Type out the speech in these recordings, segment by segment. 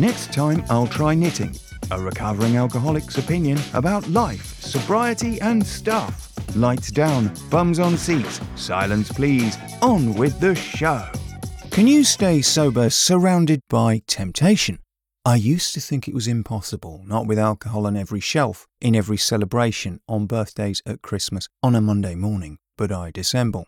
Next time, I'll try knitting, a recovering alcoholic's opinion about life, sobriety, and stuff. Lights down, bums on seats, silence please, on with the show. Can you stay sober surrounded by temptation? I used to think it was impossible, not with alcohol on every shelf, in every celebration, on birthdays, at Christmas, on a Monday morning, but I dissemble.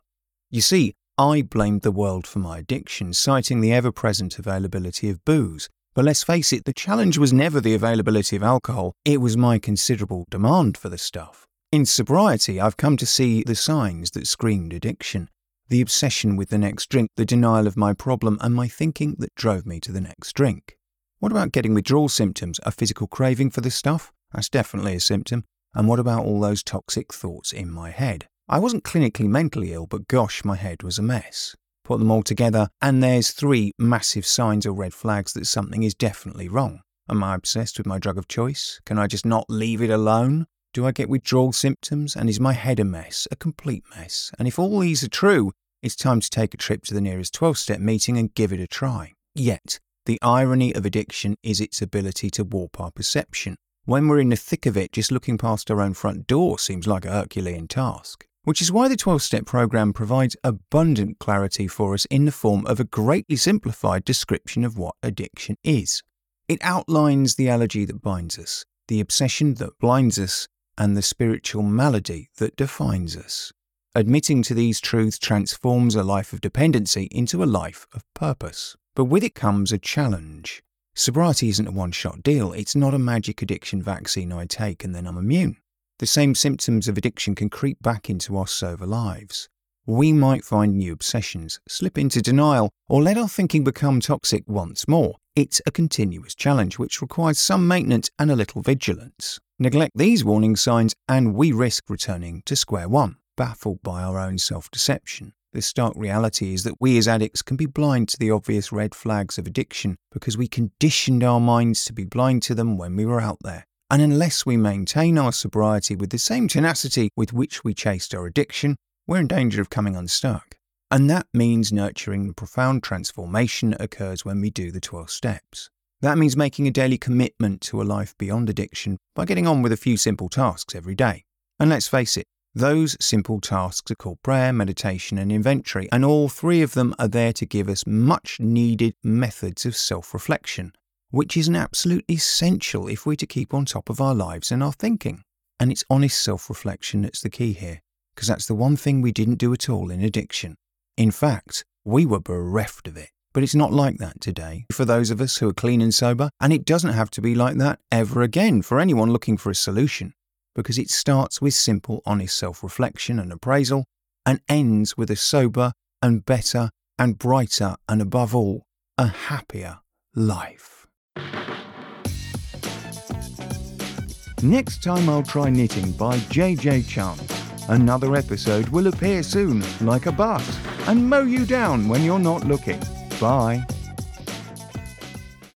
You see, I blamed the world for my addiction, citing the ever present availability of booze. But let's face it, the challenge was never the availability of alcohol, it was my considerable demand for the stuff. In sobriety, I've come to see the signs that screamed addiction the obsession with the next drink, the denial of my problem, and my thinking that drove me to the next drink. What about getting withdrawal symptoms, a physical craving for this stuff? That's definitely a symptom. And what about all those toxic thoughts in my head? I wasn't clinically mentally ill, but gosh, my head was a mess. Put them all together, and there's three massive signs or red flags that something is definitely wrong. Am I obsessed with my drug of choice? Can I just not leave it alone? Do I get withdrawal symptoms? And is my head a mess? A complete mess? And if all these are true, it's time to take a trip to the nearest 12 step meeting and give it a try. Yet, the irony of addiction is its ability to warp our perception. When we're in the thick of it, just looking past our own front door seems like a Herculean task. Which is why the 12 step program provides abundant clarity for us in the form of a greatly simplified description of what addiction is. It outlines the allergy that binds us, the obsession that blinds us, and the spiritual malady that defines us. Admitting to these truths transforms a life of dependency into a life of purpose. But with it comes a challenge. Sobriety isn't a one shot deal, it's not a magic addiction vaccine I take and then I'm immune. The same symptoms of addiction can creep back into our sober lives. We might find new obsessions, slip into denial, or let our thinking become toxic once more. It's a continuous challenge which requires some maintenance and a little vigilance. Neglect these warning signs, and we risk returning to square one, baffled by our own self deception. The stark reality is that we as addicts can be blind to the obvious red flags of addiction because we conditioned our minds to be blind to them when we were out there. And unless we maintain our sobriety with the same tenacity with which we chased our addiction, we're in danger of coming unstuck. And that means nurturing the profound transformation that occurs when we do the 12 steps. That means making a daily commitment to a life beyond addiction by getting on with a few simple tasks every day. And let's face it, those simple tasks are called prayer, meditation, and inventory, and all three of them are there to give us much needed methods of self reflection, which is an absolute essential if we're to keep on top of our lives and our thinking. And it's honest self reflection that's the key here, because that's the one thing we didn't do at all in addiction. In fact, we were bereft of it. But it's not like that today for those of us who are clean and sober, and it doesn't have to be like that ever again for anyone looking for a solution because it starts with simple, honest self reflection and appraisal and ends with a sober and better and brighter and above all, a happier life. Next time I'll try knitting by JJ Chance. Another episode will appear soon, like a bus, and mow you down when you're not looking. Bye.